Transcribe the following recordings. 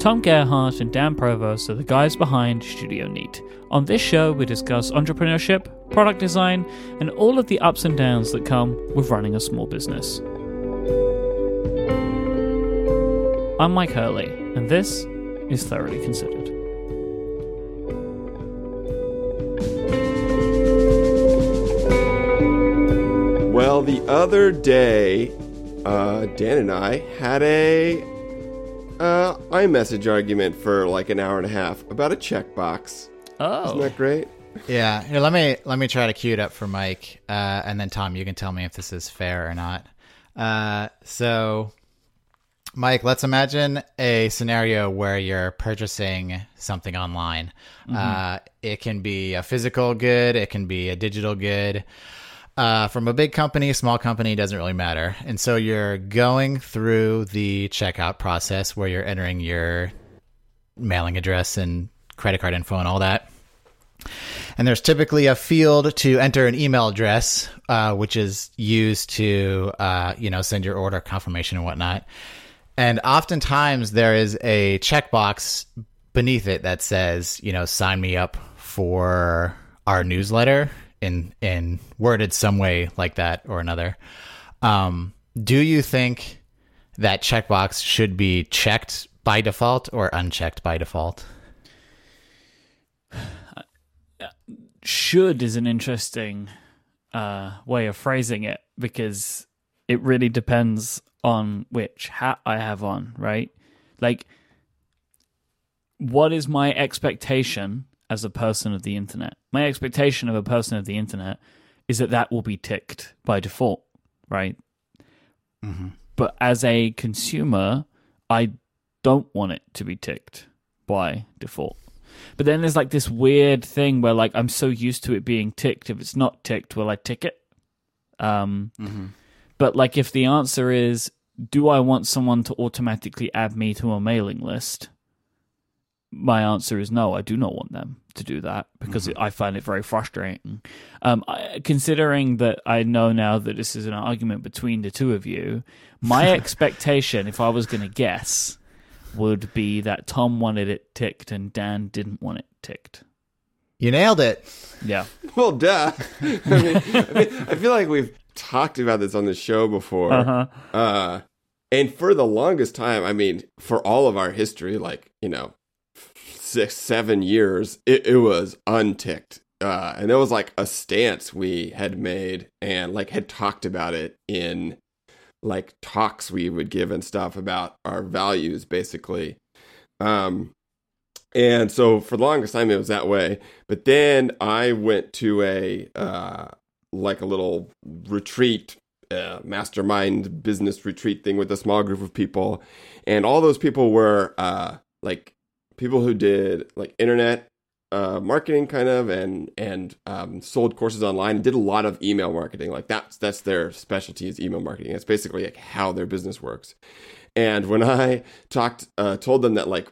Tom Gerhardt and Dan Provost are the guys behind Studio Neat. On this show, we discuss entrepreneurship, product design, and all of the ups and downs that come with running a small business. I'm Myke Hurley, and this is Thoroughly Considered. Well, the other day, uh, Dan and I had a uh, iMessage argument for like an hour and a half about a checkbox. Oh, Isn't that great? Yeah, here let me let me try to cue it up for Myke, uh, and then Tom, you can tell me if this is fair or not. Uh, so, Myke, let's imagine a scenario where you're purchasing something online. Uh, it can be a physical good, it can be a digital good. Uh, from a big company, small company, doesn't really matter. And so you're going through the checkout process where you're entering your mailing address and credit card info and all that. And there's typically a field to enter an email address, uh, which is used to, uh, you know, send your order confirmation and whatnot. And oftentimes there is a checkbox beneath it that says, you know, sign me up for our newsletter in in worded some way like that or another. Um, do you think that checkbox should be checked by default or unchecked by default? should is an interesting uh, way of phrasing it because it really depends on which hat I have on, right? Like, what is my expectation as a person of the internet? My expectation of a person of the internet is that that will be ticked by default, right? But as a consumer, I don't want it to be ticked by default. But then there's like this weird thing where like I'm so used to it being ticked. If it's not ticked, will I tick it? Um, But like if the answer is, do I want someone to automatically add me to a mailing list? My answer is no. I do not want them to do that because it, I find it very frustrating. Um, I, considering that I know now that this is an argument between the two of you, my expectation, if I was going to guess, would be that Tom wanted it ticked and Dan didn't want it ticked. You nailed it. Yeah. Well, duh. I, mean, I, mean, I feel like we've talked about this on the show before. Uh-huh. Uh, and for the longest time, I mean, for all of our history, like, you know, six, seven years, it, it was unticked. Uh, and it was like a stance we had made and like had talked about it in like talks we would give and stuff about our values, basically. Um, and so for the longest time, it was that way. But then I went to a, uh, like a little retreat uh, mastermind business retreat thing with a small group of people and all those people were uh, like people who did like internet uh, marketing kind of and and um, sold courses online and did a lot of email marketing. Like that's that's their specialty is email marketing. It's basically like how their business works. And when i talked uh, told them that like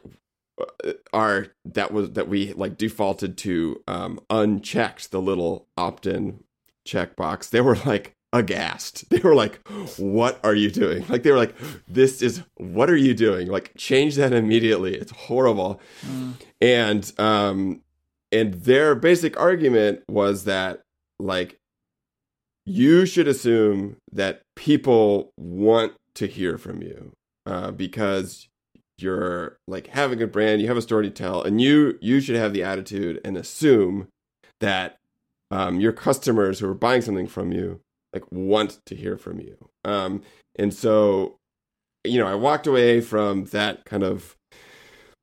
uh, our that was that we like defaulted to um, unchecked the little opt-in checkbox they were like aghast. They were like what are you doing? Like they were like this is what are you doing? Like change that immediately. It's horrible. And um and their basic argument was that like you should assume that people want to hear from you uh, because you're like having a brand you have a story to tell and you you should have the attitude and assume that um, your customers who are buying something from you like want to hear from you um, and so you know i walked away from that kind of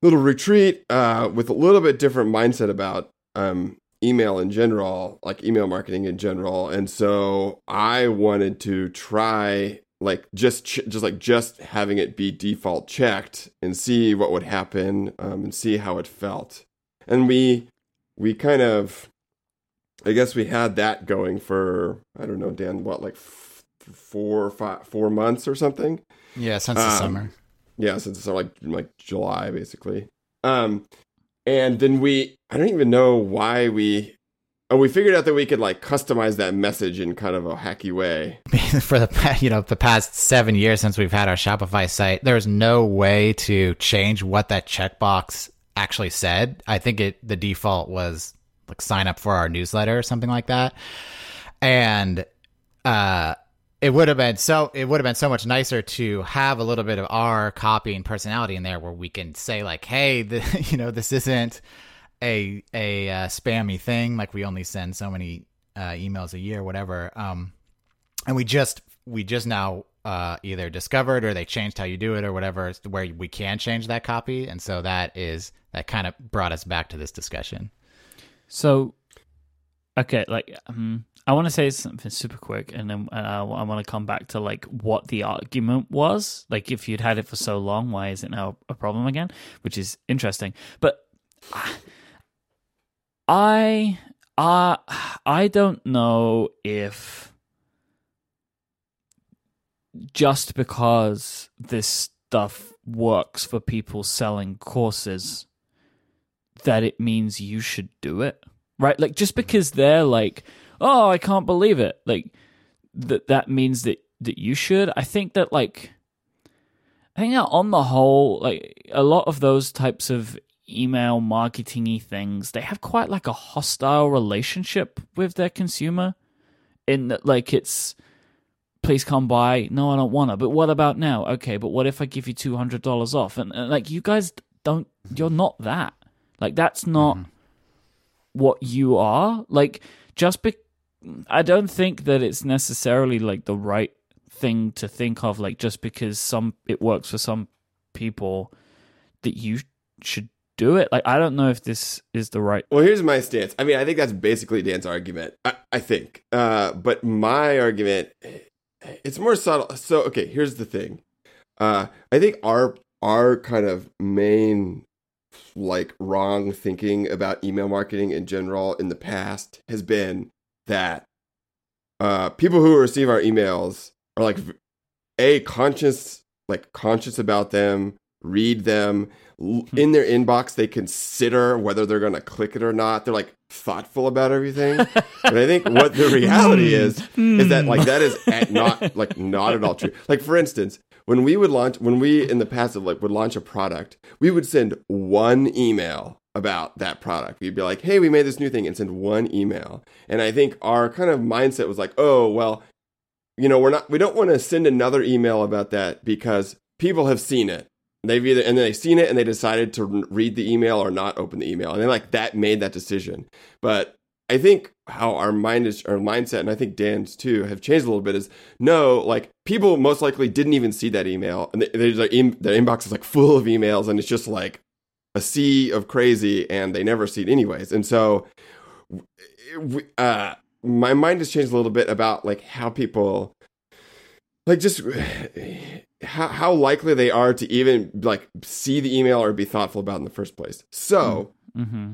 little retreat uh, with a little bit different mindset about um, email in general, like email marketing in general. And so I wanted to try like just ch- just like just having it be default checked and see what would happen um, and see how it felt. And we we kind of I guess we had that going for I don't know Dan what like f- four five four months or something Yeah, since the Um, summer. yeah since it's like like july basically um and then we i don't even know why we and we figured out that we could like customize that message in kind of a hacky way. For the you know the past seven years since we've had our Shopify site, there's no way to change what that checkbox actually said. I think it the default was like sign up for our newsletter or something like that, and uh, it would have been so it would have been so much nicer to have a little bit of our copy and personality in there where we can say like, hey, the, you know, this isn't a a uh, spammy thing. Like we only send so many uh, emails a year, whatever. Um, and we just we just now uh, either discovered or they changed how you do it or whatever, where we can change that copy, and so that is that kind of brought us back to this discussion. So, okay, like um, I want to say something super quick, and then uh, I want to come back to like what the argument was. Like, if you'd had it for so long, why is it now a problem again? Which is interesting, but. I I I don't know if just because this stuff works for people selling courses that it means you should do it. Right? Like just because they're like, "Oh, I can't believe it." Like that that means that that you should. I think that like I think that on the whole, like a lot of those types of email marketingy things, they have quite like a hostile relationship with their consumer. In that, like, it's please come by. No, I don't want to. But what about now? Okay, but what if I give you two hundred dollars off? And, and, like, you guys don't. You're not that. Like, that's not mm-hmm. what you are. Like, just be. I don't think that it's necessarily like the right thing to think of. Like, just because some it works for some people, that you should do it. Like I don't know if this is the right. Well, here's my stance. I mean, I think that's basically Dan's argument. I, I think, uh, but my argument, it's more subtle. So okay, here's the thing. Uh, I think our our kind of main like wrong thinking about email marketing in general in the past has been that uh, people who receive our emails are like a conscious like conscious about them read them Hmm. in their inbox they consider whether they're going to click it or not they're like thoughtful about everything but i think what the reality hmm. is is that like that is not like not at all true like for instance when we would launch when we in the past like would launch a product we would send one email about that product. We'd be like hey we made this new thing and send one email. And i think our kind of mindset was like oh well you know we're not we don't want to send another email about that because people have seen it. They've either and they've seen it and they decided to read the email or not open the email, and then like that made that decision. But I think how our mind is, our mindset, and I think Dan's too, have changed a little bit. Is no, like people most likely didn't even see that email, and they, their inbox is like full of emails, and it's just like a sea of crazy, and they never see it anyways. And so, uh, my mind has changed a little bit about like how people like just how, how likely they are to even like see the email or be thoughtful about in the first place. So, mm-hmm.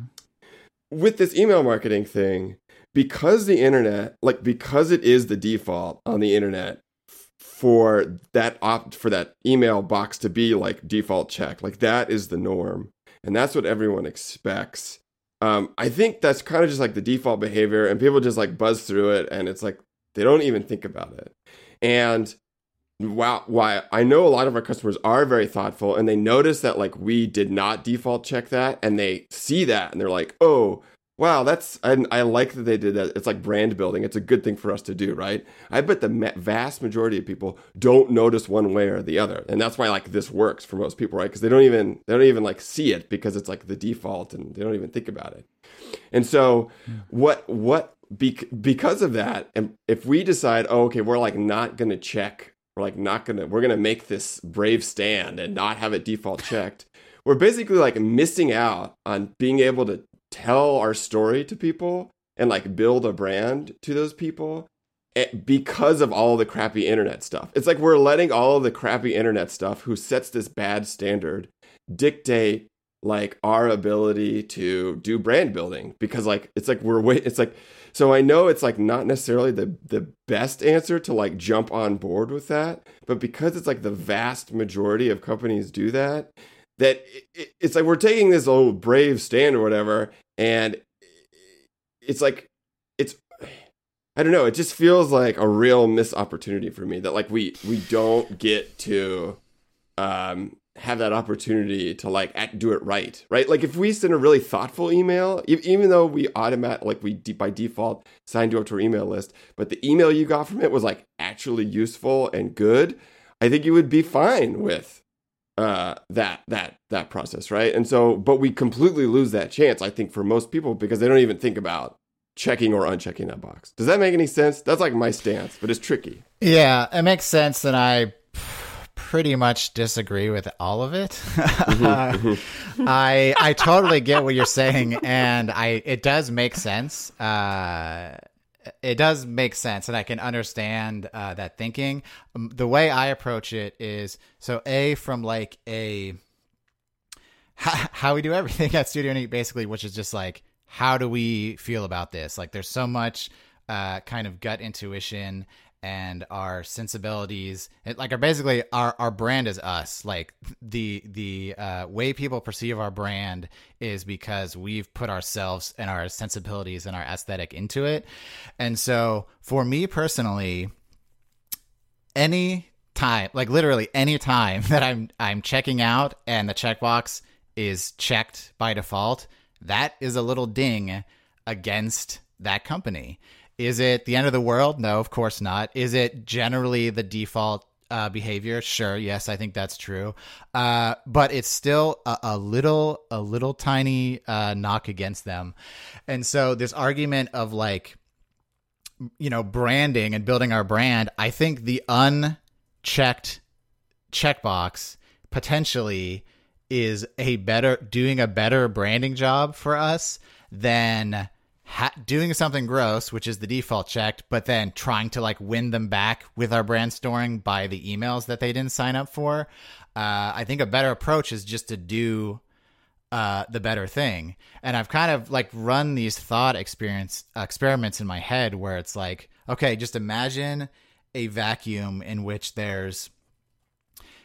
With this email marketing thing, because the internet, like because it is the default on the internet for that opt for that email box to be like default check, like that is the norm, and that's what everyone expects. Um, I think that's kind of just like the default behavior, and people just like buzz through it, and it's like they don't even think about it. And wow why i know a lot of our customers are very thoughtful and they notice that like we did not default check that and they see that and they're like oh wow that's i, I like that they did that. It's like brand building. It's a good thing for us to do right? I bet the vast majority of people don't notice one way or the other and that's why like this works for most people right? Because they don't even they don't even like see it because it's like the default and they don't even think about it. And so yeah. what what because of that and if we decide oh okay we're like not going to check we're like not gonna we're gonna make this brave stand and not have it default checked. We're basically like missing out on being able to tell our story to people and like build a brand to those people eh, because of all the crappy internet stuff. It's like we're letting all the crappy internet stuff who sets this bad standard dictate like our ability to do brand building because like it's like we're wait it's like so I know it's like not necessarily the the best answer to like jump on board with that, but because it's like the vast majority of companies do that, that it, it's like we're taking this old brave stand or whatever, and it's like it's I don't know. It just feels like a real missed opportunity for me that like we we don't get to um, have that opportunity to like act, do it right, right? Like if we send a really thoughtful email, even though we automatic like we by default signed you up to our email list, but the email you got from it was like actually useful and good, I think you would be fine with uh that that that process right and so but we completely lose that chance i think for most people because they don't even think about checking or unchecking that box. Does that make any sense? That's like my stance, but it's tricky. Yeah, it makes sense that I pretty much disagree with all of it. Mm-hmm, mm-hmm. I I totally get what you're saying and I it does make sense. Uh it does make sense and I can understand uh, that thinking. Um, the way I approach it is so a from like a how, how we do everything at Studio Neat basically, which is just like how do we feel about this? Like, there's so much uh, kind of gut intuition and our sensibilities it, like are basically our, our brand is us like the the uh, way people perceive our brand is because we've put ourselves and our sensibilities and our aesthetic into it and so for me personally any time like literally any time that i'm i'm checking out and the checkbox is checked by default that is a little ding against that company. Is it the end of the world? No, of course not. Is it generally the default uh, behavior? Sure, yes, I think that's true. Uh, but it's still a, a, little, a little tiny uh, knock against them. And so this argument of like, you know, branding and building our brand, I think the unchecked checkbox potentially is a better doing a better branding job for us than ha- doing something gross, which is the default checked, but then trying to like win them back with our brand storing by the emails that they didn't sign up for. Uh, I think a better approach is just to do uh, the better thing. And I've kind of like run these thought experience experiments in my head where it's like, okay, just imagine a vacuum in which there's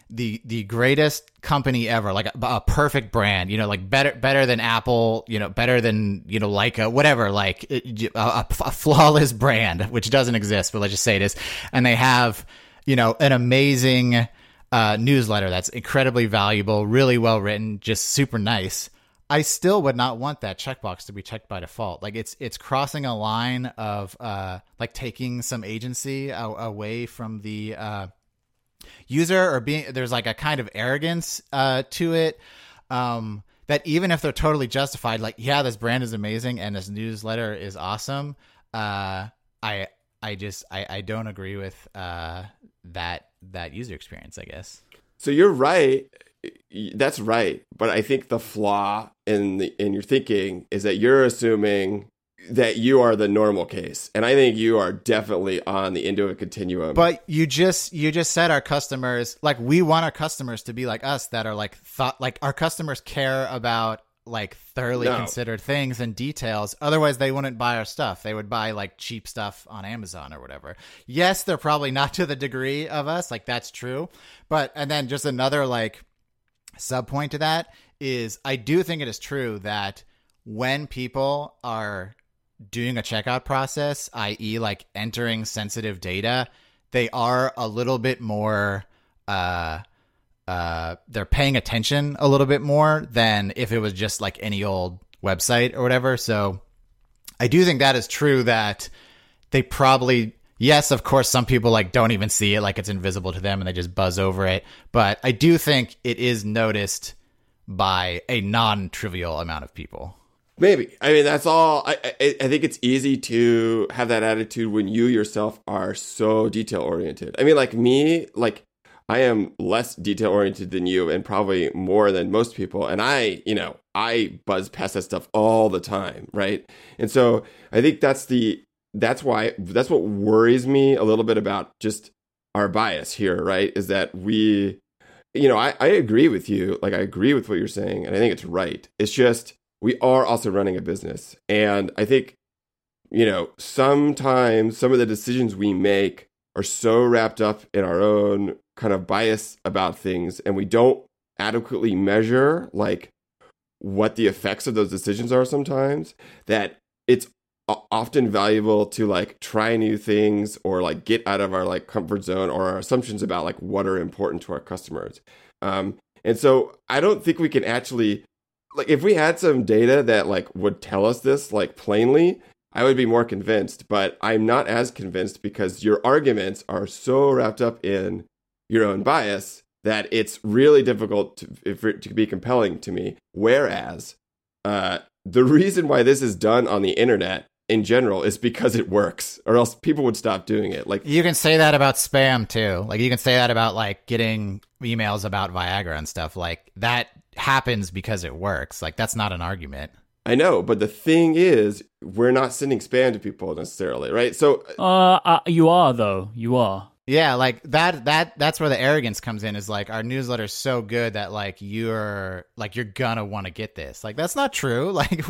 the the greatest company ever, like a, a, perfect brand, you know, like better better than Apple, you know, better than you know Leica, whatever, like a, a, a flawless brand, which doesn't exist, but let's just say it is, and they have you know an amazing uh, newsletter that's incredibly valuable, really well written, just super nice. I still would not want that checkbox to be checked by default. Like it's it's crossing a line of uh, like taking some agency away from the uh, user or being there's like a kind of arrogance uh, to it um, that even if they're totally justified like yeah this brand is amazing and this newsletter is awesome uh, i i just i, I don't agree with uh, that that user experience i guess. So you're right. That's right. But i think the flaw in the in your thinking is that you're assuming that you are the normal case and i think you are definitely on the end of a continuum. But you just you just said our customers like we want our customers to be like us that are like thought like our customers care about like thoroughly no. considered things and details. Otherwise they wouldn't buy our stuff. They would buy like cheap stuff on amazon or whatever. Yes they're probably not to the degree of us like that's true. But and then just another like sub point to that is i do think it is true that when people are doing a checkout process, i.e., like entering sensitive data, they are a little bit more. Uh, uh, they're paying attention a little bit more than if it was just like any old website or whatever. So I do think that is true that they probably yes, of course some people like don't even see it like it's invisible to them and they just buzz over it, but I do think it is noticed by a non-trivial amount of people. Maybe. I mean, that's all. I, I, I think it's easy to have that attitude when you yourself are so detail oriented. I mean, like me, like I am less detail oriented than you, and probably more than most people. And I, you know, I buzz past that stuff all the time, right? And so I think that's the that's why that's what worries me a little bit about just our bias here, right? Is that we, you know, I, I agree with you. Like I agree with what you're saying, and I think it's right. It's just we are also running a business. And I think, you know, sometimes some of the decisions we make are so wrapped up in our own kind of bias about things and we don't adequately measure like what the effects of those decisions are sometimes that it's often valuable to like try new things or like get out of our like comfort zone or our assumptions about like what are important to our customers. Um, and so I don't think we can actually like if we had some data that like would tell us this like plainly, I would be more convinced, but I'm not as convinced because your arguments are so wrapped up in your own bias that it's really difficult to, it to be compelling to me. Whereas uh, the reason why this is done on the internet in general is because it works, or else people would stop doing it. Like you can say that about spam too. Like you can say that about like getting emails about Viagra and stuff. Like that happens because it works. Like that's not an argument. I know, but the thing is, we're not sending spam to people necessarily, right? So, uh, uh you are though. You are. Yeah, like that that that's where the arrogance comes in is like our newsletter's so good that like you're like you're gonna want to get this. Like that's not true. Like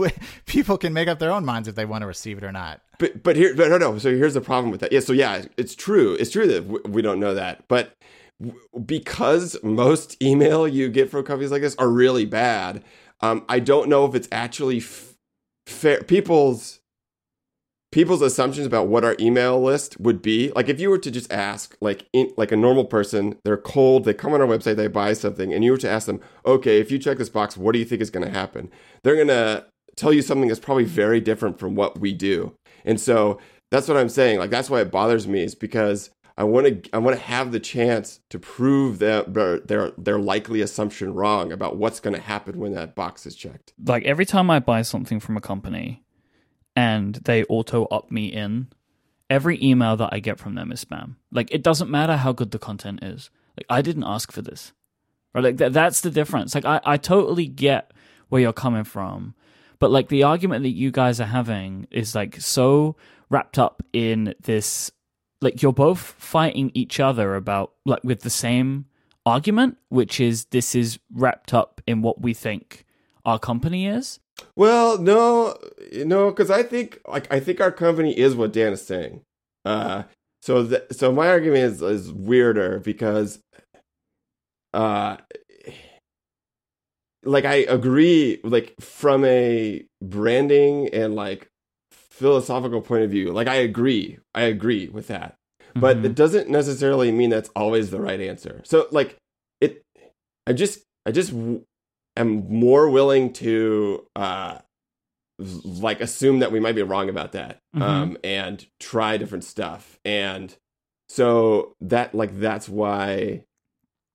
people can make up their own minds if they want to receive it or not. But but here but no no. So here's the problem with that. Yeah, so yeah, it's true. It's true that we don't know that. But because most email you get from companies like this are really bad, um, I don't know if it's actually f- fair. People's people's assumptions about what our email list would be. Like if you were to just ask like in, like a normal person they're cold they come on our website they buy something and you were to ask them okay if you check this box what do you think is going to happen? They're going to tell you something that's probably very different from what we do. And so that's what i'm saying. Like that's why it bothers me is because i want to i want to have the chance to prove that their, their their likely assumption wrong about what's going to happen when that box is checked like every time i buy something from a company and they auto opt me in, every email that I get from them is spam. Like it doesn't matter how good the content is. Like I didn't ask for this. Right? Like th- that's the difference. Like I, I totally get where you're coming from. But like the argument that you guys are having is like so wrapped up in this like you're both fighting each other about like with the same argument, which is this is wrapped up in what we think our company is. Well, no, no, because I think like I think our company is what Dan is saying. Uh, so th- so my argument is is weirder because, uh, like I agree, like from a branding and like philosophical point of view, like I agree, I agree with that, mm-hmm. but it doesn't necessarily mean that's always the right answer. So like it, I just I just am more willing to uh, like assume that we might be wrong about that mm-hmm. um, and try different stuff and so that like that's why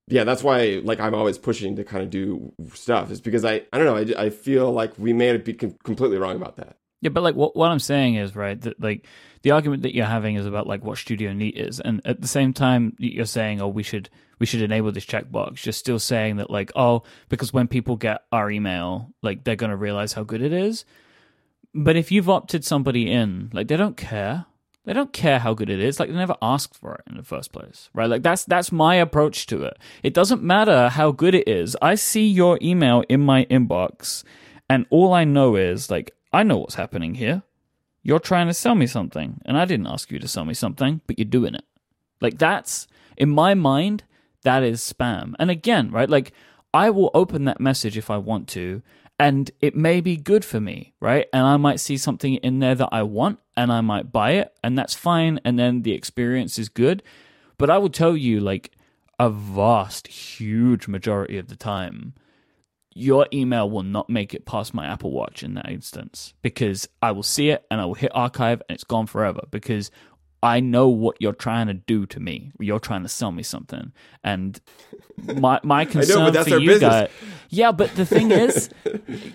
yeah that's why like i'm always pushing to kind of do stuff is because i i don't know i, I feel like we may be completely wrong about that yeah but like what, what i'm saying is right that like the argument that you're having is about like what studio neat is and at the same time you're saying oh we should we should enable this checkbox. You're still saying that like, oh, because when people get our email, like they're gonna realize how good it is. But if you've opted somebody in, like they don't care. They don't care how good it is. Like they never asked for it in the first place, right? Like that's that's my approach to it. It doesn't matter how good it is. I see your email in my inbox, and all I know is like I know what's happening here. You're trying to sell me something, and I didn't ask you to sell me something, but you're doing it. Like that's in my mind that is spam. And again, right, like I will open that message if I want to, and it may be good for me, right? And I might see something in there that I want and I might buy it, and that's fine. And then the experience is good. But I will tell you, like, a vast, huge majority of the time, your email will not make it past my Apple Watch in that instance because I will see it and I will hit archive and it's gone forever because I know what you're trying to do to me. You're trying to sell me something, and my my concern know, for you guys. Yeah, but the thing is,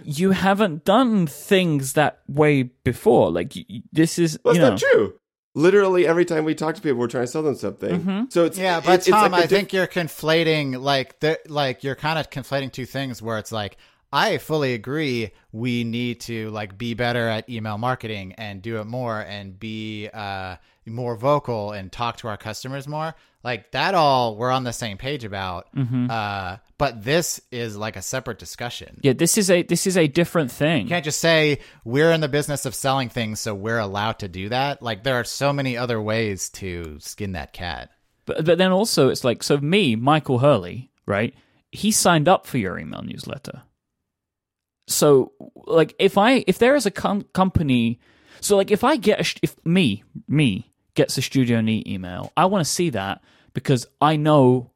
you haven't done things that way before. Like this is. Well, you know, not true. Literally every time we talk to people, we're trying to sell them something. Mm-hmm. So it's yeah, but Tom, like I diff- think you're conflating like the like you're kind of conflating two things where it's like I fully agree. We need to like be better at email marketing and do it more and be uh, more vocal and talk to our customers more. Like that, all we're on the same page about. Mm-hmm. Uh, but this is like a separate discussion. Yeah, this is a this is a different thing. You can't just say we're in the business of selling things, so we're allowed to do that. Like there are so many other ways to skin that cat. But but then also it's like so me, Michael Hurley, right? He signed up for your email newsletter. So like if I if there is a com- company So like if I get a, sh- if me me gets a Studio Neat email, I want to see that because I know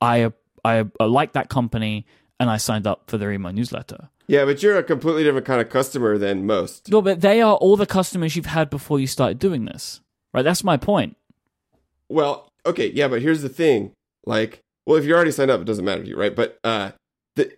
I I, I like that company and I signed up for their email newsletter. Yeah, but you're a completely different kind of customer than most. No, but they are all the customers you've had before you started doing this. Right? That's my point. Well, okay, yeah, but here's the thing. Like, well, if you're already signed up, it doesn't matter to you, right? But uh the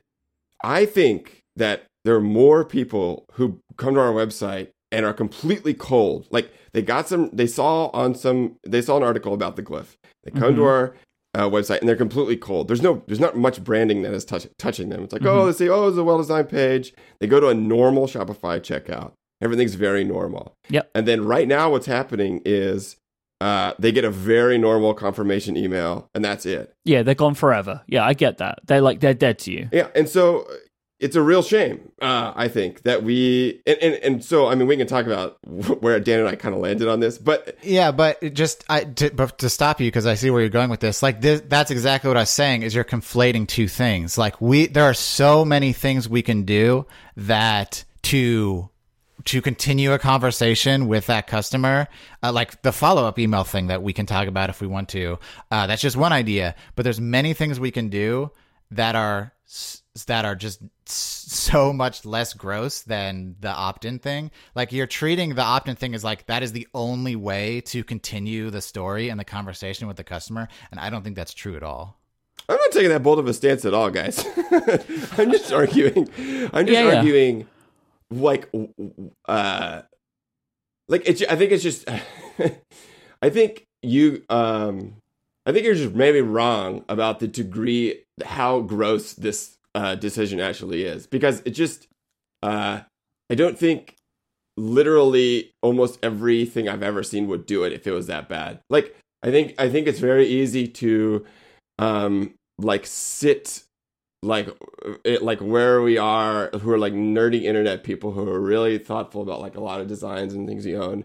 I think that there are more people who come to our website and are completely cold. Like they got some they saw on some they saw an article about the Glif. They come to our uh, website and they're completely cold. There's no there's not much branding that is touch, touching them. It's like, oh, they say, oh, it's a well designed page. They go to a normal Shopify checkout. Everything's very normal. Yep. And then right now, what's happening is uh, they get a very normal confirmation email, and that's it. Yeah, they're gone forever. Yeah, I get that. They're like they're dead to you. Yeah, and so it's a real shame. Uh, I think that we and, and and so I mean we can talk about where Dan and I kind of landed on this, but Yeah, but just I to, but to stop you because I see where you're going with this. Like this, that's exactly what I was saying. Is you're conflating two things. Like we, there are so many things we can do that to to continue a conversation with that customer, uh, like the follow up email thing that we can talk about if we want to. Uh, that's just one idea, but there's many things we can do that are that are just so much less gross than the opt-in thing. Like you're treating the opt-in thing as like that is the only way to continue the story and the conversation with the customer, and I don't think that's true at all. I'm not taking that bold of a stance at all, guys. I'm just arguing. I'm just Yeah, yeah. arguing, like, w- w- uh, like it's. I think it's just. I think you. Um, I think you're just maybe wrong about the degree how gross this uh, decision actually is because it just. Uh, I don't think literally almost everything I've ever seen would do it if it was that bad. Like I think I think it's very easy to um like sit like it, like where we are who are like nerdy internet people who are really thoughtful about like a lot of designs and things you own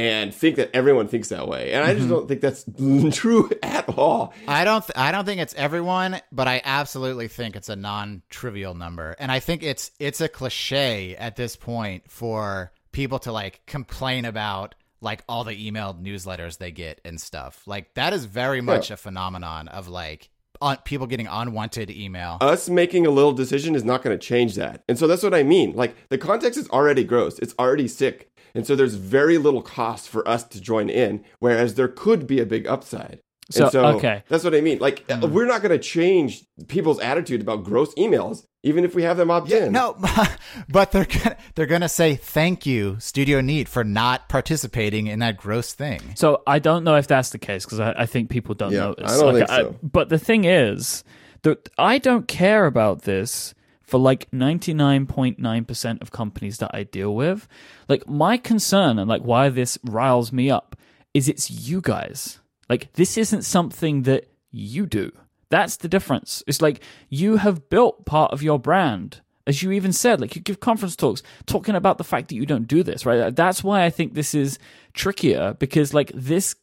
and think that everyone thinks that way and i just mm-hmm. don't think that's true at all I don't. Th- I don't think it's everyone, but I absolutely think it's a non-trivial number, and I think it's it's a cliche at this point for people to like complain about like all the emailed newsletters they get and stuff. Like that is very much a phenomenon of like on, people getting unwanted email. us making a little decision is not going to change that. And so that's what I mean. Like the context is already gross. It's already sick. And so there's very little cost for us to join in, whereas there could be a big upside. So- and so okay. that's what I mean. Like uh, we're not going to change people's attitude about gross emails, even if we have them opt in. No, but they're gonna, they're gonna say thank you, Studio Neat, for not participating in that gross thing. So I don't know if that's the case because I, I think people don't Yeah, notice. I don't Like, think so. but the thing is that I don't care about this for like 99.9% of companies that I deal with. Like my concern and like why this riles me up is it's you guys. Like this isn't something that you do. That's the difference. It's like you have built part of your brand. As you even said, like you give conference talks talking about the fact that you don't do this, right? That's why I think this is trickier because like this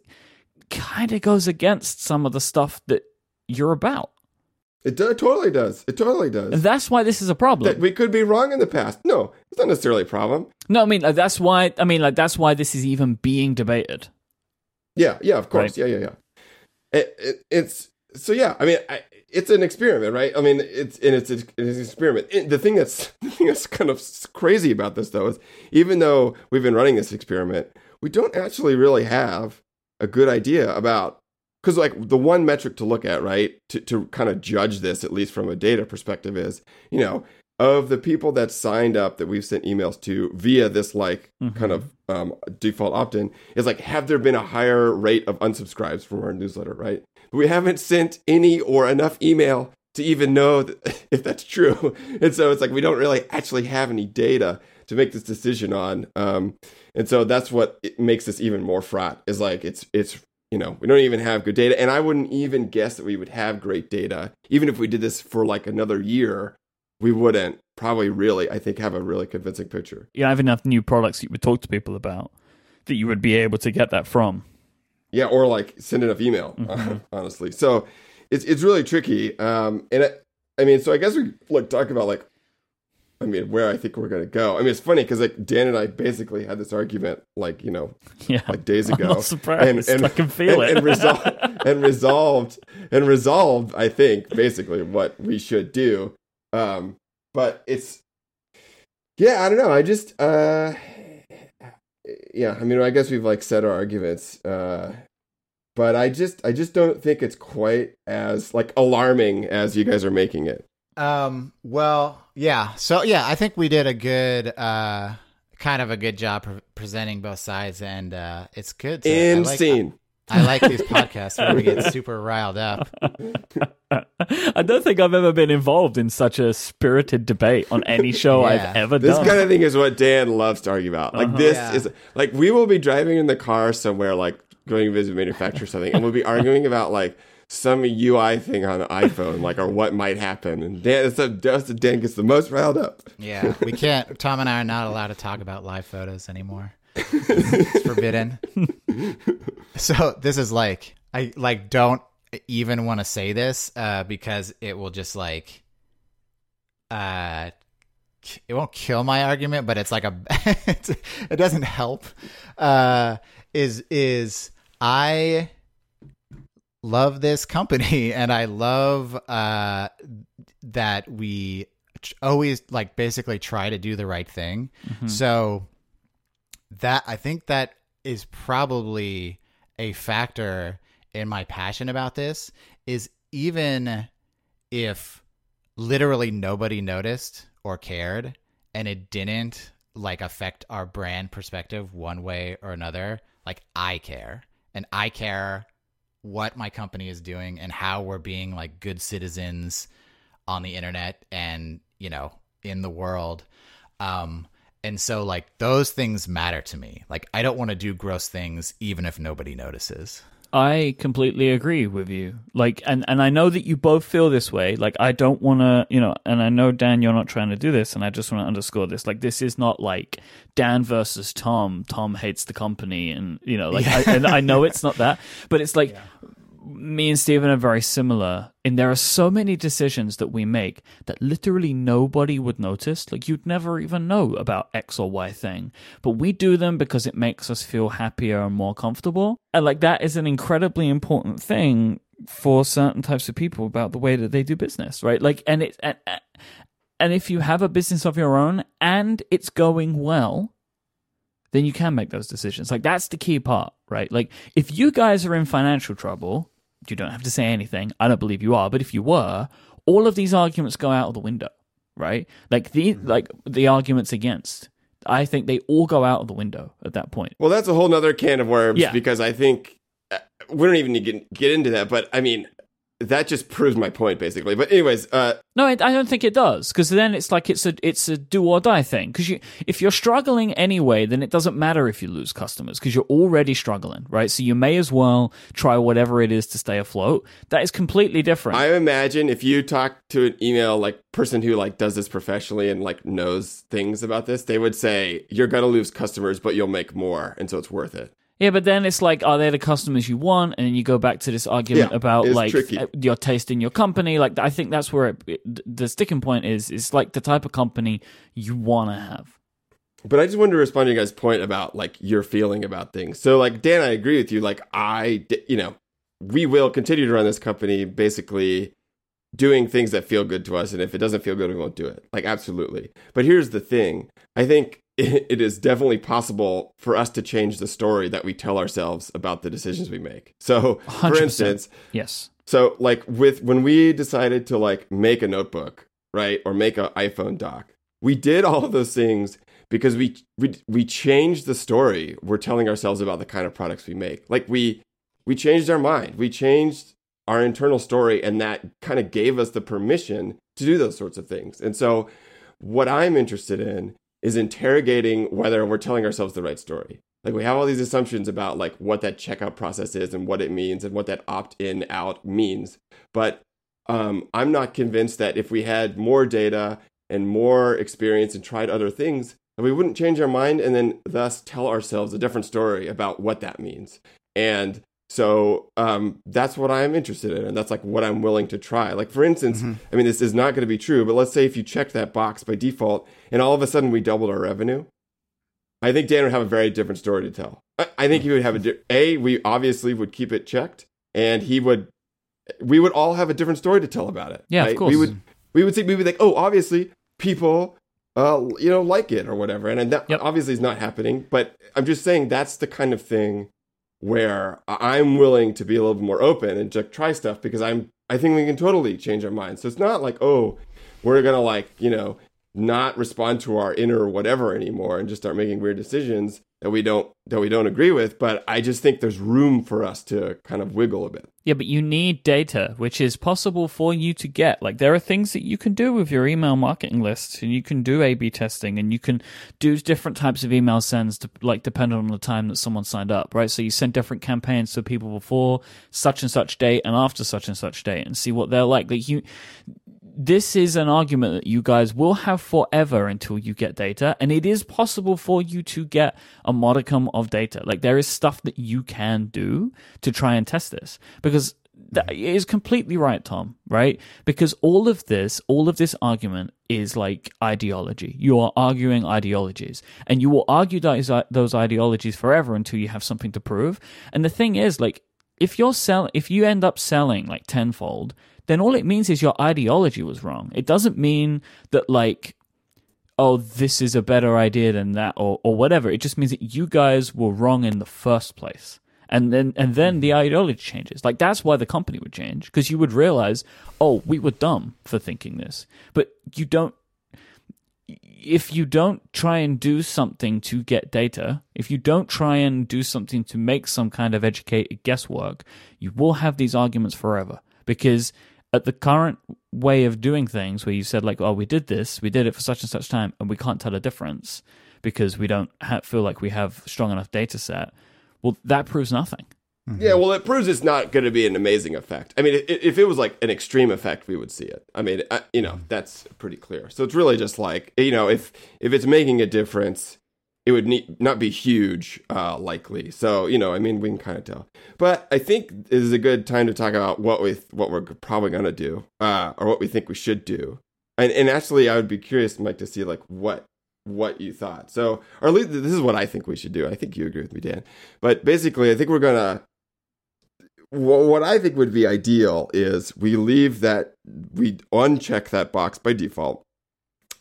kind of goes against some of the stuff that you're about. It do- totally does. It totally does. that's why this is a problem. That we could be wrong in the past. No, it's not necessarily a problem. no, I mean like, that's why I mean like that's why this is even being debated. Yeah, yeah, of course. Right. Yeah, yeah, yeah. It, it, it's so yeah. I mean, I, it's an experiment, right? I mean, it's and it's, it's an experiment. And the thing that's the thing that's kind of crazy about this though is even though we've been running this experiment, we don't actually really have a good idea about because like the one metric to look at, right, to to kind of judge this at least from a data perspective is you know of the people that signed up that we've sent emails to via this like kind of um, default opt-in is like have there been a higher rate of unsubscribes from our newsletter right? We haven't sent any or enough email to even know that, if that's true. And so it's like we don't really actually have any data to make this decision on um, and so that's what it makes this even more fraught is like it's it's you know we don't even have good data. And i wouldn't even guess that we would have great data. Even if we did this for like another year we wouldn't probably really i think have a really convincing picture. You have enough new products you would talk to people about that you would be able to get that from. yeah or like send enough email honestly. So it's it's really tricky. Um and I, I mean so i guess we like talk about like I mean, where I think we're gonna go. I mean, it's funny because like Dan and I basically had this argument, like you know, Yeah. like days ago. I'm not surprised. I can feel and, it. And, resol- and resolved and resolved. I think basically what we should do. Um, but it's yeah, I don't know. I just uh, yeah. I mean, I guess we've like said our arguments. Uh, but I just I just don't think it's quite as like alarming as you guys are making it. Um. Well, yeah. So yeah, I think we did a good, uh, kind of a good job pre- presenting both sides, and uh, it's good. To, I like- Insane. I like these podcasts where we get super riled up. I don't think I've ever been involved in such a spirited debate on any show Yeah. I've ever This done. This kind of thing is what Dan loves to argue about. Like this Uh-huh. Yeah. is like we will be driving in the car somewhere, like going to visit a manufacturer or something, and we'll be arguing about like some UI thing on the iPhone, like or what might happen. And Dan, that's the Dan gets the most riled up. Yeah, we can't. Tom and I are not allowed to talk about live photos anymore. it's forbidden. so this is like I like don't even want to say this uh, because it will just like uh it won't kill my argument, but it's like a it doesn't help. Uh, is is I love this company and I love uh that we always like basically try to do the right thing. So that I think that is probably a factor in my passion about this is even if literally nobody noticed or cared and it didn't like affect our brand perspective one way or another like i care and i care what my company is doing and how we're being like good citizens on the internet and you know in the world um and so like those things matter to me like i don't want to do gross things even if nobody notices I completely agree with you. Like, and, and I know that you both feel this way. Like, I don't want to, you know, and I know, Dan, you're not trying to do this, and I just want to underscore this. Like, this is not like Dan versus Tom. Tom hates the company, and, you know, like, I, and I know it's not that, but it's like, me and Stephen are very similar in there are so many decisions that we make that literally nobody would notice. Like you'd never even know about X or Y thing. But we do them because it makes us feel happier and more comfortable. And like that is an incredibly important thing for certain types of people about the way that they do business, right? Like and it and, and if you have a business of your own and it's going well, then you can make those decisions. Like that's the key part, right? Like if you guys are in financial trouble, you don't have to say anything. I don't believe you are, but if you were, all of these arguments go out of the window, right? Like the like the arguments against. I think they all go out of the window at that point. Well, that's a whole nother can of worms Yeah. because I think uh, we don't even need to get, get into that. But I mean, that just proves my point basically. But anyways, uh, No, I I don't think it does because then it's like it's a it's a do or die thing. Because you if you're struggling anyway, then it doesn't matter if you lose customers because you're already struggling, right? So you may as well try whatever it is to stay afloat. That is completely different. I imagine if you talk to an email like person who like does this professionally and like knows things about this, they would say you're gonna lose customers, but you'll make more, and so it's worth it. Yeah, but then it's like, are they the customers you want? And then you go back to this argument Yeah, about like tricky. uh, your taste in your company. Like, I think that's where it, it, the sticking point is. It's like the type of company you want to have. But I just wanted to respond to you guys' point about like your feeling about things. So like Dan, I agree with you. Like I, you know, we will continue to run this company basically doing things that feel good to us, and if it doesn't feel good, we won't do it. Like absolutely. But here's the thing: I think it, is definitely possible for us to change the story that we tell ourselves about the decisions we make. So, for 100%. instance, Yes. so like with when we decided to like make a notebook, right, or make an iPhone dock, we did all of those things because we we we changed the story we're telling ourselves about the kind of products we make. Like we we changed our mind. We changed our internal story and that kind of gave us the permission to do those sorts of things. And so what I'm interested in is interrogating whether we're telling ourselves the right story. Like we have all these assumptions about like what that checkout process is and what it means and what that opt in out means. But um, I'm not convinced that if we had more data and more experience and tried other things, that we wouldn't change our mind and then thus tell ourselves a different story about what that means. And So um, that's what I'm interested in, and that's like what I'm willing to try. Like for instance, Mm-hmm. I mean, this is not going to be true, but let's say if you checked that box by default, and all of a sudden we doubled our revenue, I think Dan would have a very different story to tell. I, I think he would have a di- a. We obviously would keep it checked, and he would. We would all have a different story to tell about it. Yeah, of right? course. We would. We would say we would like, oh, obviously people, uh, you know, like it or whatever, and that Yep. obviously is not happening. But I'm just saying that's the kind of thing where I'm willing to be a little bit more open and just try stuff because I'm I think we can totally change our minds. So it's not like, oh, we're gonna like, you know, not respond to our inner whatever anymore and just start making weird decisions that we don't that we don't agree with. But I just think there's room for us to kind of wiggle a bit. Yeah, but you need data, which is possible for you to get. Like, there are things that you can do with your email marketing lists, and you can do A B testing, and you can do different types of email sends, to, like, depending on the time that someone signed up, right? So you send different campaigns to people before such and such date and after such and such date and see what they're like. Like, you, this is an argument that you guys will have forever until you get data and it is possible for you to get a modicum of data. Like there is stuff that you can do to try and test this. Because that is completely right tom right? Because all of this all of this argument is like ideology. You are arguing ideologies. And you will argue those, uh, those ideologies forever until you have something to prove. And the thing is like if you're sell if you end up selling like tenfold then all it means is your ideology was wrong. It doesn't mean that like oh this is a better idea than that or or whatever. It just means that you guys were wrong in the first place. And then and then the ideology changes. Like that's why the company would change because you would realize, "Oh, we were dumb for thinking this." But you don't if you don't try and do something to get data, if you don't try and do something to make some kind of educated guesswork, you will have these arguments forever. Because at the current way of doing things, where you said, like, oh, we did this, we did it for such and such time, and we can't tell a difference because we don't ha- feel like we have strong enough data set, well, that proves nothing. Mm-hmm. Yeah, well, it proves it's not going to be an amazing effect. I mean, i- if it was like an extreme effect, we would see it. I mean, I, you know, mm-hmm. that's pretty clear. So it's really just like you know, if if it's making a difference, it would not be huge, uh, likely. So you know, I mean, we can kind of tell. But I think this is a good time to talk about what we what we're probably going to do, uh, or what we think we should do. And and actually, I would be curious, Myke, to see like what what you thought. So, or at least this is what I think we should do. I think you agree with me, Dan. But basically, I think we're gonna what I think would be ideal is we leave that we uncheck that box by default,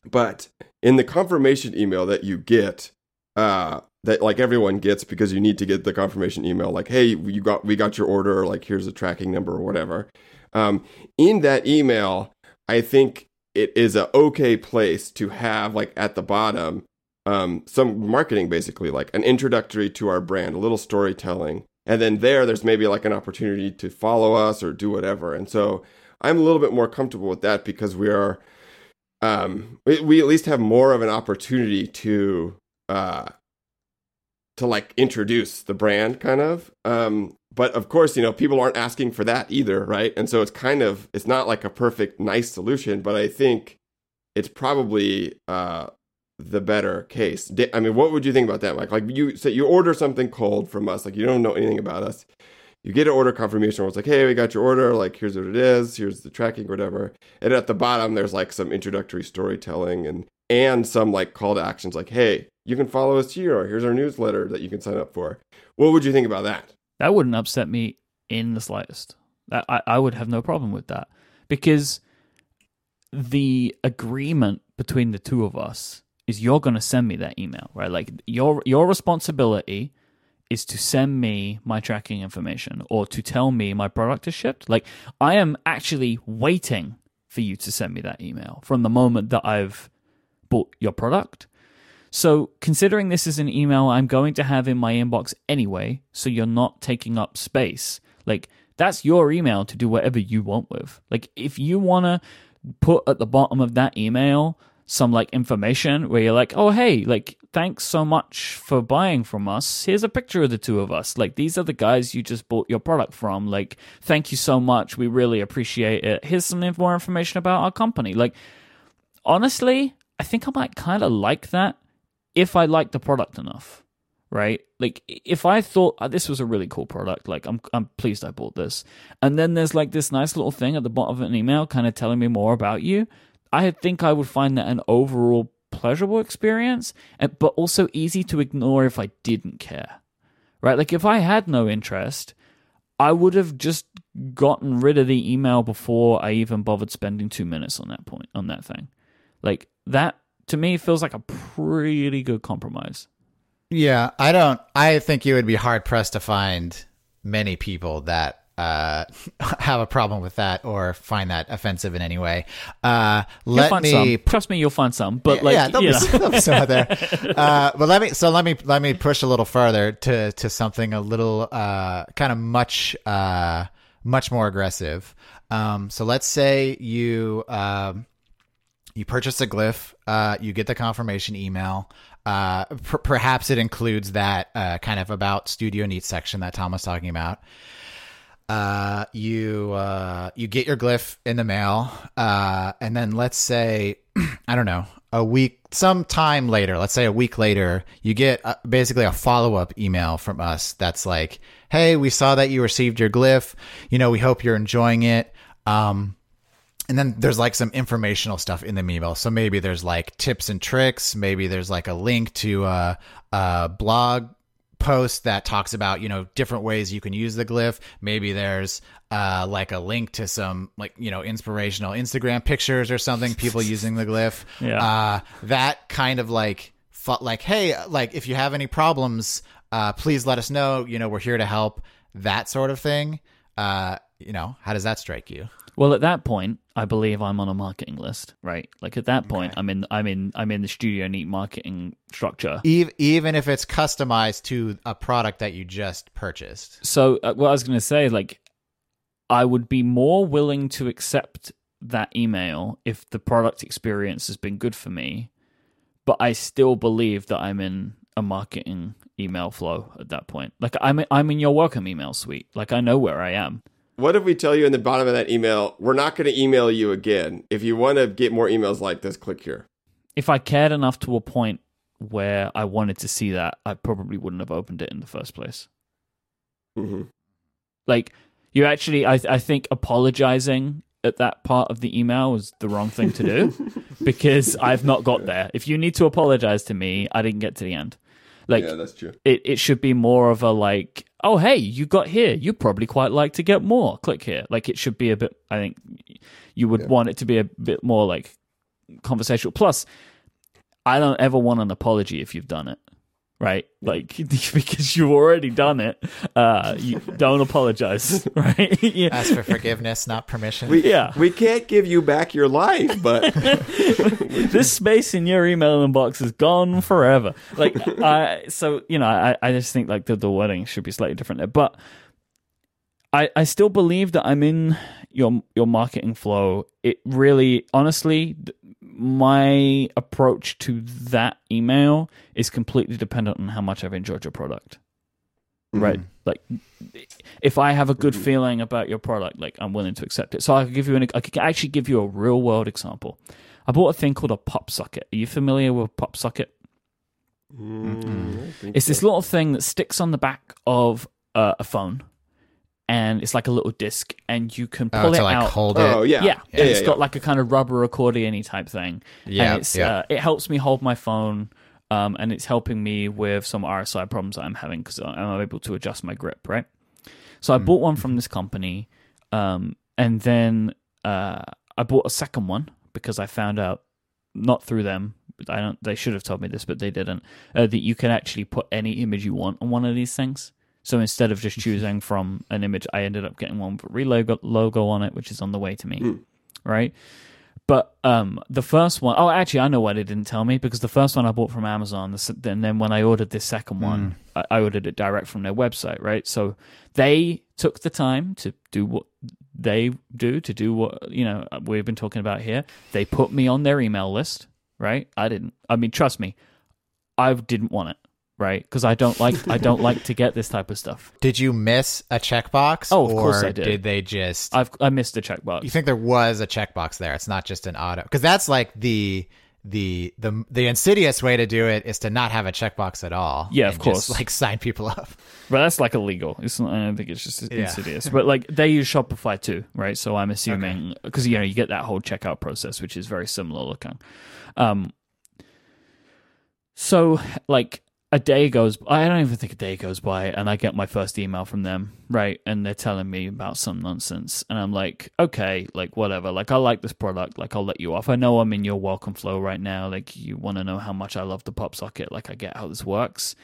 but in the confirmation email that you get, uh, that like everyone gets because you need to get the confirmation email, like hey, you got we got your order, like here's a tracking number or whatever. Um, in that email, I think it is a okay place to have like at the bottom um, some marketing basically like an introductory to our brand a little storytelling and then there there's maybe like an opportunity to follow us or do whatever and so i'm a little bit more comfortable with that because we are um we, we at least have more of an opportunity to uh to like introduce the brand kind of um but of course you know people aren't asking for that either right and so it's kind of it's not like a perfect nice solution but i think it's probably uh the better case. I mean, what would you think about that, Myke? Like you say, you order something cold from us, like you don't know anything about us. You get an order confirmation where it's like, hey, we got your order. Like, here's what it is. Here's the tracking, whatever. And at the bottom, there's like some introductory storytelling and and some like call to actions, like, hey, you can follow us here, or here's our newsletter that you can sign up for. What would you think about that? That wouldn't upset me in the slightest. I, I would have no problem with that because the agreement between the two of us is you're going to send me that email, right? Like your your responsibility is to send me my tracking information or to tell me my product is shipped. Like I am actually waiting for you to send me that email from the moment that I've bought your product. So, considering this is an email I'm going to have in my inbox anyway, so you're not taking up space, like that's your email to do whatever you want with. Like, if you want to put at the bottom of that email some like information where you're like, oh, hey, like, thanks so much for buying from us. Here's a picture of the two of us. Like, these are the guys you just bought your product from. Like, thank you so much. We really appreciate it. Here's some more information about our company. Like, honestly, I think I might kind of like that if I like the product enough, right? Like if I thought oh, this was a really cool product, like I'm I'm pleased I bought this, and then there's like this nice little thing at the bottom of an email, kind of telling me more about you. I think I would find that an overall pleasurable experience, but also easy to ignore if I didn't care, right? Like if I had no interest, I would have just gotten rid of the email before I even bothered spending two minutes on that point on that thing. Like that to me feels like a pretty good compromise. Yeah, I don't. I think you would be hard pressed to find many people that uh, have a problem with that or find that offensive in any way. Uh, let me some. trust me, you'll find some. But like, yeah, there'll, be, there'll be some out there. Uh, but let me so let me let me push a little further to to something a little uh, kind of much uh, much more aggressive. Um, so let's say you um, you purchase a Glif, uh, you get the confirmation email. Uh, per- perhaps it includes that uh, kind of about Studio Neat section that Tom was talking about. Uh, you uh, you get your Glif in the mail, uh, and then let's say I don't know a week, some time later, let's say a week later, you get basically a follow up email from us that's like, "Hey, we saw that you received your Glif. You know, we hope you're enjoying it." Um, and then there's like some informational stuff in the email. So maybe there's like tips and tricks. Maybe there's like a link to a, a blog post that talks about you know different ways you can use the Glif. Maybe there's uh, like a link to some like you know inspirational Instagram pictures or something. People using the Glif. Yeah. Uh, that kind of like like hey like if you have any problems, uh, please let us know. You know we're here to help. That sort of thing. Uh, you know how does that strike you? Well, at that point, I believe I'm on a marketing list, right? Like at that point, okay. I'm in, I'm in, I'm in the Studio Neat marketing structure. Even even if it's customized to a product that you just purchased. So, uh, what I was going to say, like, I would be more willing to accept that email if the product experience has been good for me, but I still believe that I'm in a marketing email flow at that point. Like I'm, I'm in your welcome email suite. Like I know where I am. What if we tell you in the bottom of that email, we're not going to email you again. If you want to get more emails like this, click here. If I cared enough to a point where I wanted to see that, I probably wouldn't have opened it in the first place. Mm-hmm. Like, you actually, I, I think apologizing at that part of the email was the wrong thing to do because I've not got there. If you need to apologize to me, I didn't get to the end. Like, yeah, that's true. It, it should be more of a like, oh hey you got here. You probably quite like to get more. Click here. Like it should be a bit i think you would yeah. want it to be a bit more like conversational. Plus i don't ever want an apology if you've done it right? Like because you've already done it uh you don't apologize right? Yeah. ask for forgiveness not permission. We, yeah. we can't give you back your life but this space in your email inbox is gone forever. Like i so you know i i just think like the, the wording should be slightly different there but i i still believe that i'm in your your marketing flow. It really honestly my approach to that email is completely dependent on how much I've enjoyed your product. Mm. Right? Like, if I have a good feeling about your product, like I'm willing to accept it. So I could give you an, I could actually give you a real world example. I bought a thing called a pop socket. Are you familiar with pop socket? Mm, it's so. this little thing that sticks on the back of uh, a phone and it's like a little disc, and you can oh, pull oh, it like out. Hold it. Oh yeah, yeah. yeah, it's yeah, got like a kind of rubber accordion type thing. Yeah, and it's, yeah. Uh, it helps me hold my phone, um, and it's helping me with some RSI problems that I'm having because I'm able to adjust my grip. Right. So I mm. bought one from this company, um, and then uh, I bought a second one because I found out not through them. I don't. They should have told me this, but they didn't. Uh, that you can actually put any image you want on one of these things. So instead of just choosing from an image, I ended up getting one with a relogo logo on it, which is on the way to me, mm. right? But um, the first one, oh, actually, I know why they didn't tell me because the first one I bought from Amazon, and then when I ordered this second one, mm. I, I ordered it direct from their website, right? So they took the time to do what they do, to do what you know we've been talking about here. They put me on their email list, right? I didn't. I mean, trust me, I didn't want it right? Because I don't like I don't like to get this type of stuff. Did you miss a checkbox? Oh, of course I did. Did they just? I've I missed a checkbox. You think there was a checkbox there? It's not just an auto because that's like the the the the insidious way to do it is to not have a checkbox at all. Yeah, of course. Just, like sign people up. But that's like illegal. It's not, I don't think it's just Yeah. insidious. But like they use Shopify too, right? So I'm assuming because you know you get that whole checkout process, which is very similar looking. Um, so like a day goes, I don't even think a day goes by, and I get my first email from them, right? And they're telling me about some nonsense, and I'm like, okay, like whatever. Like I like this product, like I'll let you off. I know I'm in your welcome flow right now. Like you want to know how much I love the pop socket. Like I get how this works.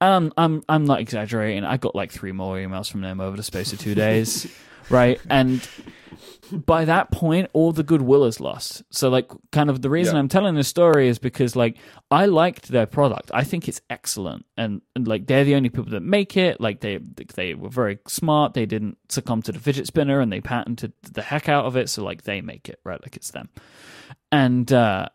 Um, I'm I'm not exaggerating. I got like three more emails from them over the space of two days, right? And by that point, all the goodwill is lost. So, like, kind of the reason Yeah. I'm telling this story is because, like, I liked their product. I think it's excellent, and, and like they're the only people that make it. Like they they were very smart. They didn't succumb to the fidget spinner, and they patented the heck out of it. So, like, they make it right. Like it's them, and. uh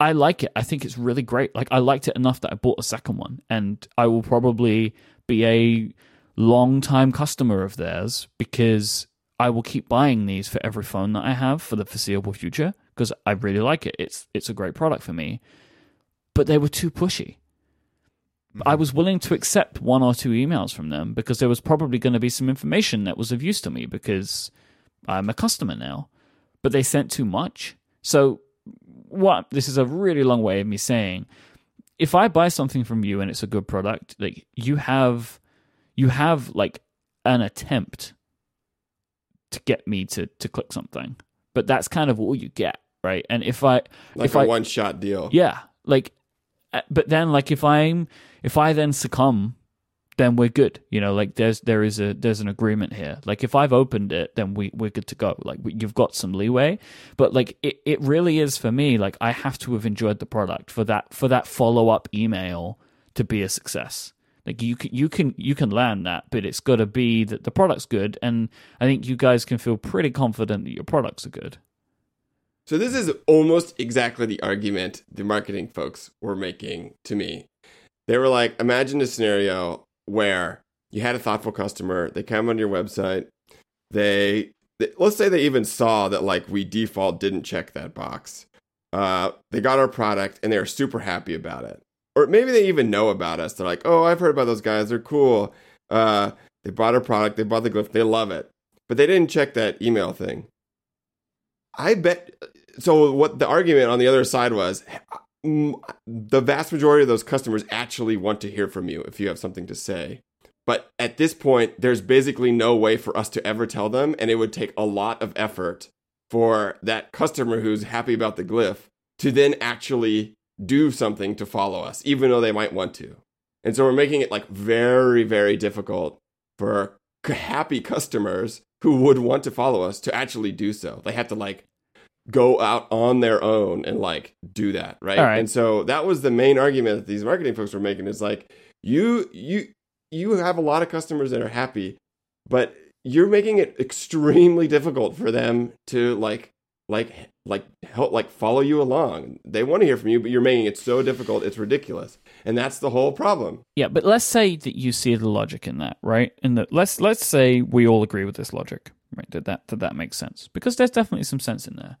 I like it. I think it's really great. Like I liked it enough that I bought a second one, and I will probably be a long time customer of theirs because I will keep buying these for every phone that I have for the foreseeable future because I really like it. It's it's a great product for me. But they were too pushy. I was willing to accept one or two emails from them because there was probably going to be some information that was of use to me because I'm a customer now. But they sent too much. So what this is a really long way of me saying if I buy something from you and it's a good product, like you have you have like an attempt to get me to to click something. But that's kind of all you get, right? And if I Like if a I one shot deal. yeah, like uh, but then like if I'm if I then succumb then we're good. You know, like there's there is a there's an agreement here. Like if I've opened it, then we we're good to go. Like we, you've got some leeway, but like it, it really is for me. Like I have to have enjoyed the product for that for that follow up email to be a success. Like you can you can you can land that, but it's got to be that the product's good, and I think you guys can feel pretty confident that your products are good. So this is almost exactly the argument the marketing folks were making to me. They were like, imagine a scenario where you had a thoughtful customer, they come on your website, they, they let's say they even saw that like we default didn't check that box. Uh, they got our product and they were super happy about it. Or maybe they even know about us. They're like, oh, I've heard about those guys. They're cool. Uh, they bought our product. They bought the Glif. They love it. But they didn't check that email thing. I bet. So what the argument on the other side was, the vast majority of those customers actually want to hear from you if you have something to say. But at this point, there's basically no way for us to ever tell them, and it would take a lot of effort for that customer who's happy about the Glif to then actually do something to follow us, even though they might want to. And so we're making it like very, very difficult for happy customers who would want to follow us to actually do so. They have to like go out on their own and like do that, right? Right. And so that was the main argument that these marketing folks were making is like you you you have a lot of customers that are happy, but you're making it extremely difficult for them to like like like help like follow you along. They want to hear from you, but you're making it so difficult, it's ridiculous. And that's the whole problem. Yeah, but let's say that you see the logic in that, right? And that let's let's say we all agree with this logic, right? That that that, that makes sense because there's definitely some sense in there.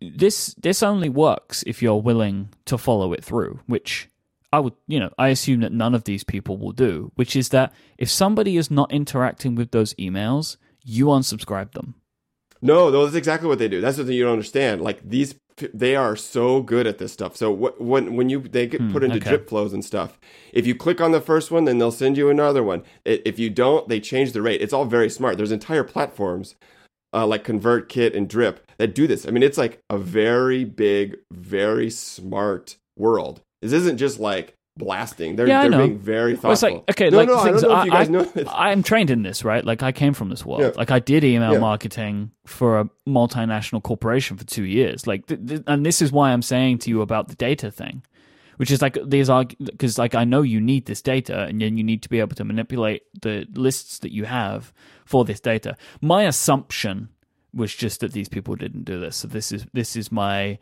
This this only works if you're willing to follow it through, which I would, you know, I assume that none of these people will do, which is that if somebody is not interacting with those emails, you unsubscribe them. No, no, that's exactly what they do. That's what you don't understand. Like these, they are so good at this stuff. So wh- when when you they get put into okay. drip flows and stuff, if you click on the first one, then they'll send you another one. If you don't, they change the rate. It's all very smart. There's entire platforms uh, like ConvertKit and Drip that do this. I mean, it's like a very big, very smart world. This isn't just like blasting. They're Yeah, they're being very thoughtful. Well, it's like okay, no, like no, I things don't know if you I, guys I- know this. I'm trained in this, right? Like I came from this world. Yeah. Like I did email Yeah. marketing for a multinational corporation for two years. Like, th- th- and this is why I'm saying to you about the data thing, which is like these are because like I know you need this data, and then you need to be able to manipulate the lists that you have for this data. My assumption was just that these people didn't do this. So this is this is my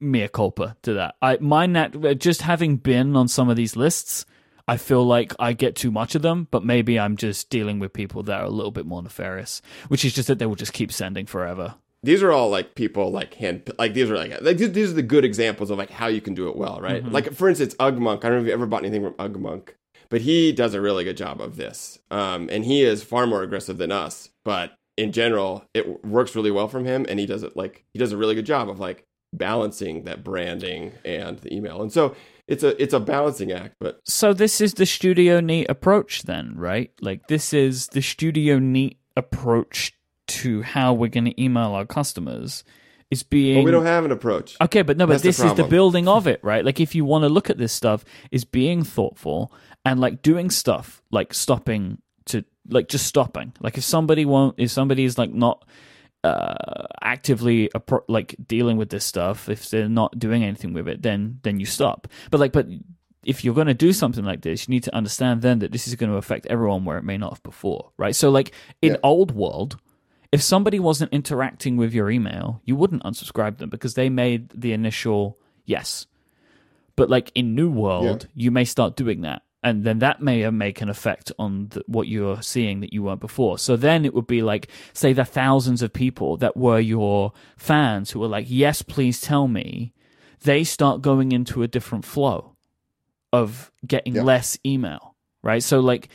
mea culpa to that. I my nat just having been on some of these lists, I feel like I get too much of them, but maybe I'm just dealing with people that are a little bit more nefarious, which is just that they will just keep sending forever. these are all like people like hand like these are like like these are the good examples of like how you can do it well, right? Mm-hmm. Like for instance, Ugmonk. I don't know if you ever bought anything from Ugmonk, but he does a really good job of this. Um, and he is far more aggressive than us, but in general, it works really well from him, and he does it like he does a really good job of like balancing that branding and the email. And so it's a it's a balancing act but so this is the studio neat approach then right? Like this is the studio neat approach to how we're going to email our customers is being well, we don't have an approach. Okay but no but this the is the building of it right? Like if you want to look at this stuff is being thoughtful and like doing stuff like stopping to like just stopping. Like if somebody won't if somebody is like not uh, actively appro- like dealing with this stuff, if they're not doing anything with it, then then you stop. But like, but if you're going to do something like this, you need to understand then that this is going to affect everyone where it may not have before, right? So like in yeah. old world, if somebody wasn't interacting with your email, you wouldn't unsubscribe them because they made the initial yes. But like in new world, yeah. you may start doing that and then that may uh, make an effect on the, what you're seeing that you weren't before. So then it would be like, say, the thousands of people that were your fans who were like, "Yes, please tell me." They start going into a different flow of getting yeah. less email, right? So like,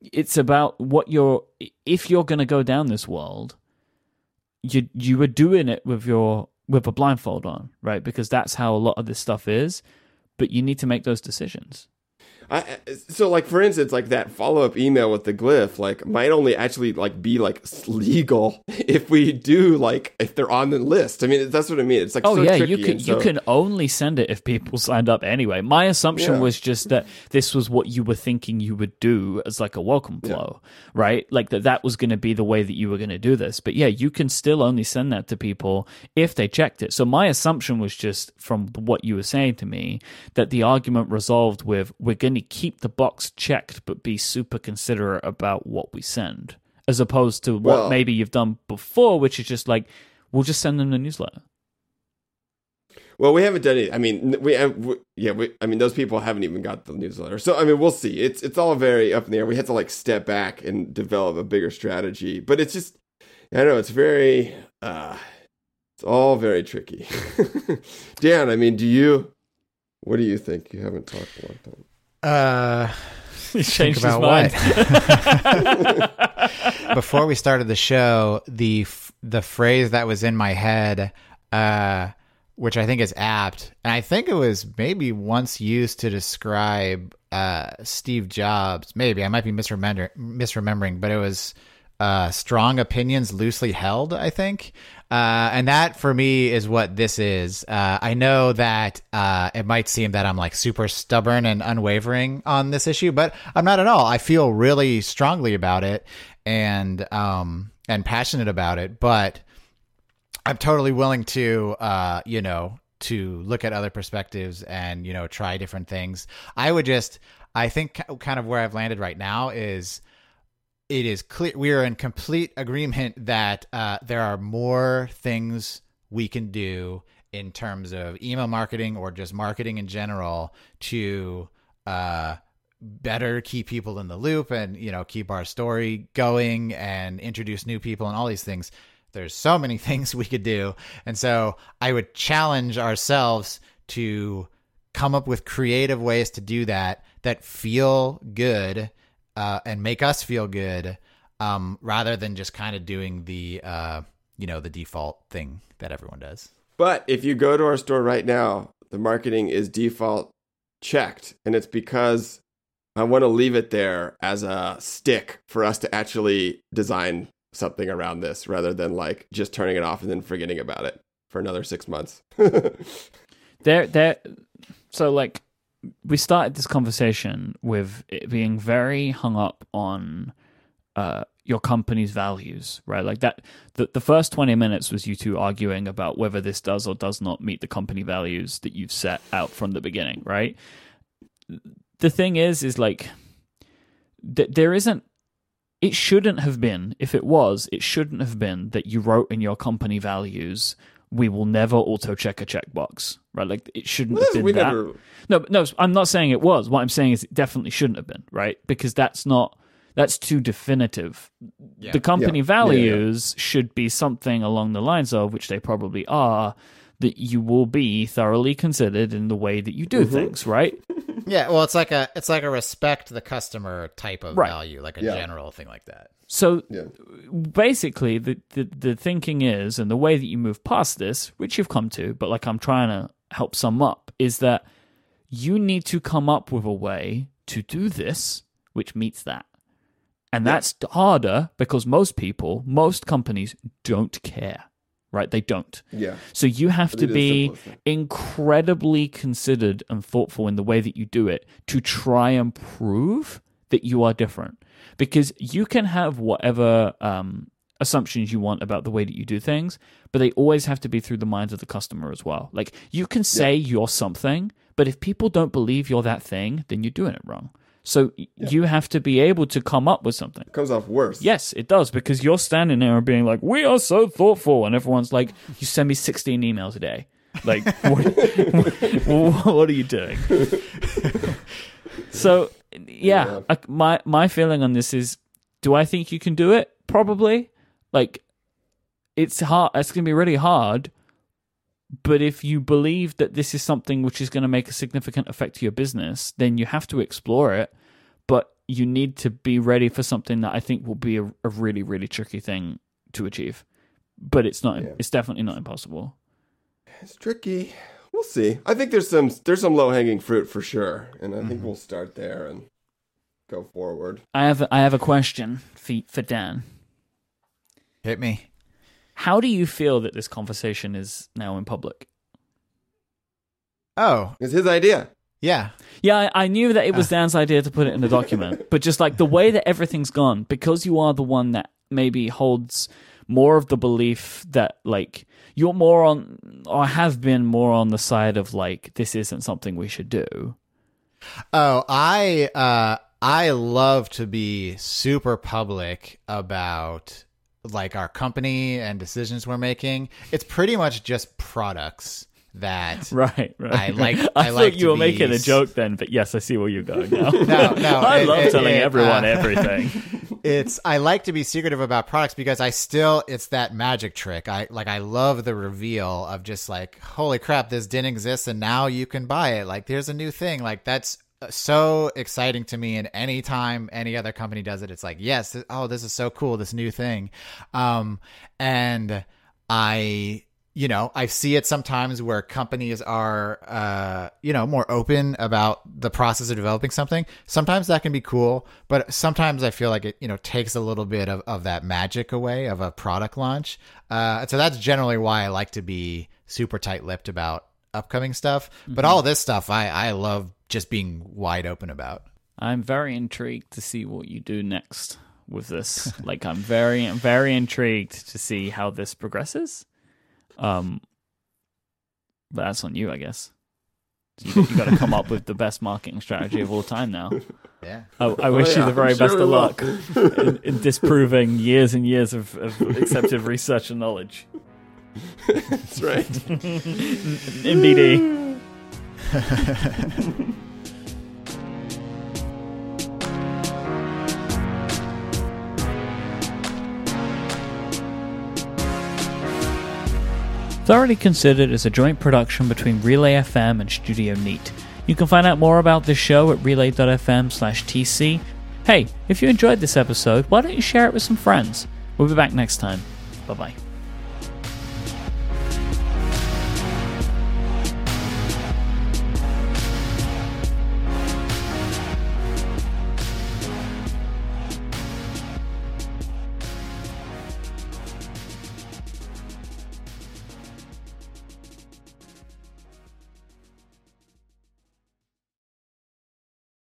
it's about what you're. If you're going to go down this world, you you were doing it with your with a blindfold on, right? Because that's how a lot of this stuff is. But you need to make those decisions. I, so like for instance like that follow-up email with the Glif like might only actually like be like legal if we do like if they're on the list. I mean that's what i mean. It's like oh so yeah you can so... you can only send it if people signed up anyway. My assumption yeah. was just that this was what you were thinking you would do as like a welcome flow yeah. right? Like that that was going to be the way that you were going to do this. But yeah you can still only send that to people if they checked it. So my assumption was just from what you were saying to me that the argument resolved with we're going to keep the box checked but be super considerate about what we send as opposed to what well, maybe you've done before which is just like we'll just send them the newsletter. Well we haven't done it i mean we, have, we yeah we, i mean those people haven't even got the newsletter. So i mean we'll see. It's it's all very up in the air. We have to like step back and develop a bigger strategy but it's just i don't know it's very uh it's all very tricky. Dan i mean do you what do you think? You haven't talked a long time uh, He's changed his mind. Before we started the show, the the phrase that was in my head, uh, which I think is apt, and I think it was maybe once used to describe uh, Steve Jobs. Maybe I might be misremembering, misremembering, but it was uh, strong opinions loosely held, I think. Uh, and that for me is what this is. Uh, I know that uh, it might seem that I'm like super stubborn and unwavering on this issue, but I'm not at all. I feel really strongly about it and um, and passionate about it, but I'm totally willing to, uh, you know, to look at other perspectives and you know try different things. I would just, I think, kind of where I've landed right now is it is clear we are in complete agreement that uh, there are more things we can do in terms of email marketing or just marketing in general to uh, better keep people in the loop and you know keep our story going and introduce new people and all these things. There's so many things we could do. And so i would challenge ourselves to come up with creative ways to do that that feel good uh, and make us feel good um, rather than just kind of doing the uh, you know the default thing that everyone does. But if you go to our store right now, the marketing is default checked, and it's because I want to leave it there as a stick for us to actually design something around this rather than like just turning it off and then forgetting about it for another six months. there, there. So like we started this conversation with it being very hung up on uh, your company's values, right? Like that. The, the first 20 minutes was you two arguing about whether this does or does not meet the company values that you've set out from the beginning, right? The thing is, is like, th- there isn't, it shouldn't have been, if it was, it shouldn't have been that you wrote in your company values we will never auto check a checkbox, right? Like it shouldn't have been that. Never... No, no, I'm not saying it was. What I'm saying is it definitely shouldn't have been, right? Because that's not That's too definitive. Yeah. The company Yeah. Yeah, yeah, values should be something along the lines of, which they probably are, that you will be thoroughly considered in the way that you do Mm-hmm. things, right? Yeah, well, it's like a it's like a respect the customer type of Right. value, like a Yeah. general thing like that. So Yeah. basically the, the the thinking is and the way that you move past this which you've come to but like i'm trying to help sum up is that you need to come up with a way to do this which meets that and that's harder because most people most companies don't care right they don't Yeah. so you have But to be simple, isn't it? incredibly considered and thoughtful in the way that you do it to try and prove that you are different. Because you can have whatever um, assumptions you want about the way that you do things, but they always have to be through the minds of the customer as well. Like you can say you're something, but if people don't believe you're that thing, then you're doing it wrong. So y you have to be able to come up with something. It comes off worse. Yes, it does because you're standing there and being like, "We are so thoughtful," and everyone's like, "You send me 16 emails a day." Like, what, what are you doing? so, yeah, Yeah. My my feeling on this is, do I think you can do it? Probably. Like, it's hard. It's going to be really hard. But if you believe that this is something which is going to make a significant effect to your business, then you have to explore it. But you need to be ready for something that I think will be a, a really, really tricky thing to achieve. But it's not. Yeah. It's definitely not impossible. It's tricky. We'll see. I think there's some there's some low hanging fruit for sure, and I think Mm-hmm. we'll start there and go forward. I have. I have a question for for Dan. Hit me. How do you feel that this conversation is now in public? Oh, It's his idea. yeah. Yeah, I, I knew that it was Dan's idea to put it in the document, but just like the way that everything's gone, because you are the one that maybe holds more of the belief that like you're more on or have been more on the side of like this isn't something we should do. Oh, I uh I love to be super public about like our company and decisions we're making. It's pretty much just products that Right, right. I like- I, I thought like you were be making a joke then, but yes, I see where you're going now. No, no, I it- love it- telling it, everyone uh, everything. it's I like to be secretive about products because I still it's that magic trick. I like I love the reveal of just like holy crap this didn't exist and now you can buy it. Like there's a new thing. Like that's uh, so exciting to me and anytime any other company does it it's like yes th- oh this is so cool this new thing. Um and i you know i see it sometimes where companies are uh you know more open about the process of developing something. Sometimes that can be cool but sometimes i feel like it you know takes a little bit of, of that magic away of a product launch. Uh so that's generally why i like to be super tight-lipped about upcoming stuff. But all this stuff i i love just being wide open about I'm very intrigued to see what you do next with this. like I'm very very intrigued to see how this progresses. Um but that's on you, I guess. So you, you got to come up with the best marketing strategy of all time now. yeah I, I wish you yeah, the very I'm best we of luck in, in disproving years and years of, of accepted research and knowledge. That's right. NBD. Thoroughly Considered is a joint production between Relay FM and Studio Neat. You can find out more about this show at relay.fm slash TC. Hey, if you enjoyed this episode, why don't you share it with some friends? We'll be back next time. Bye bye.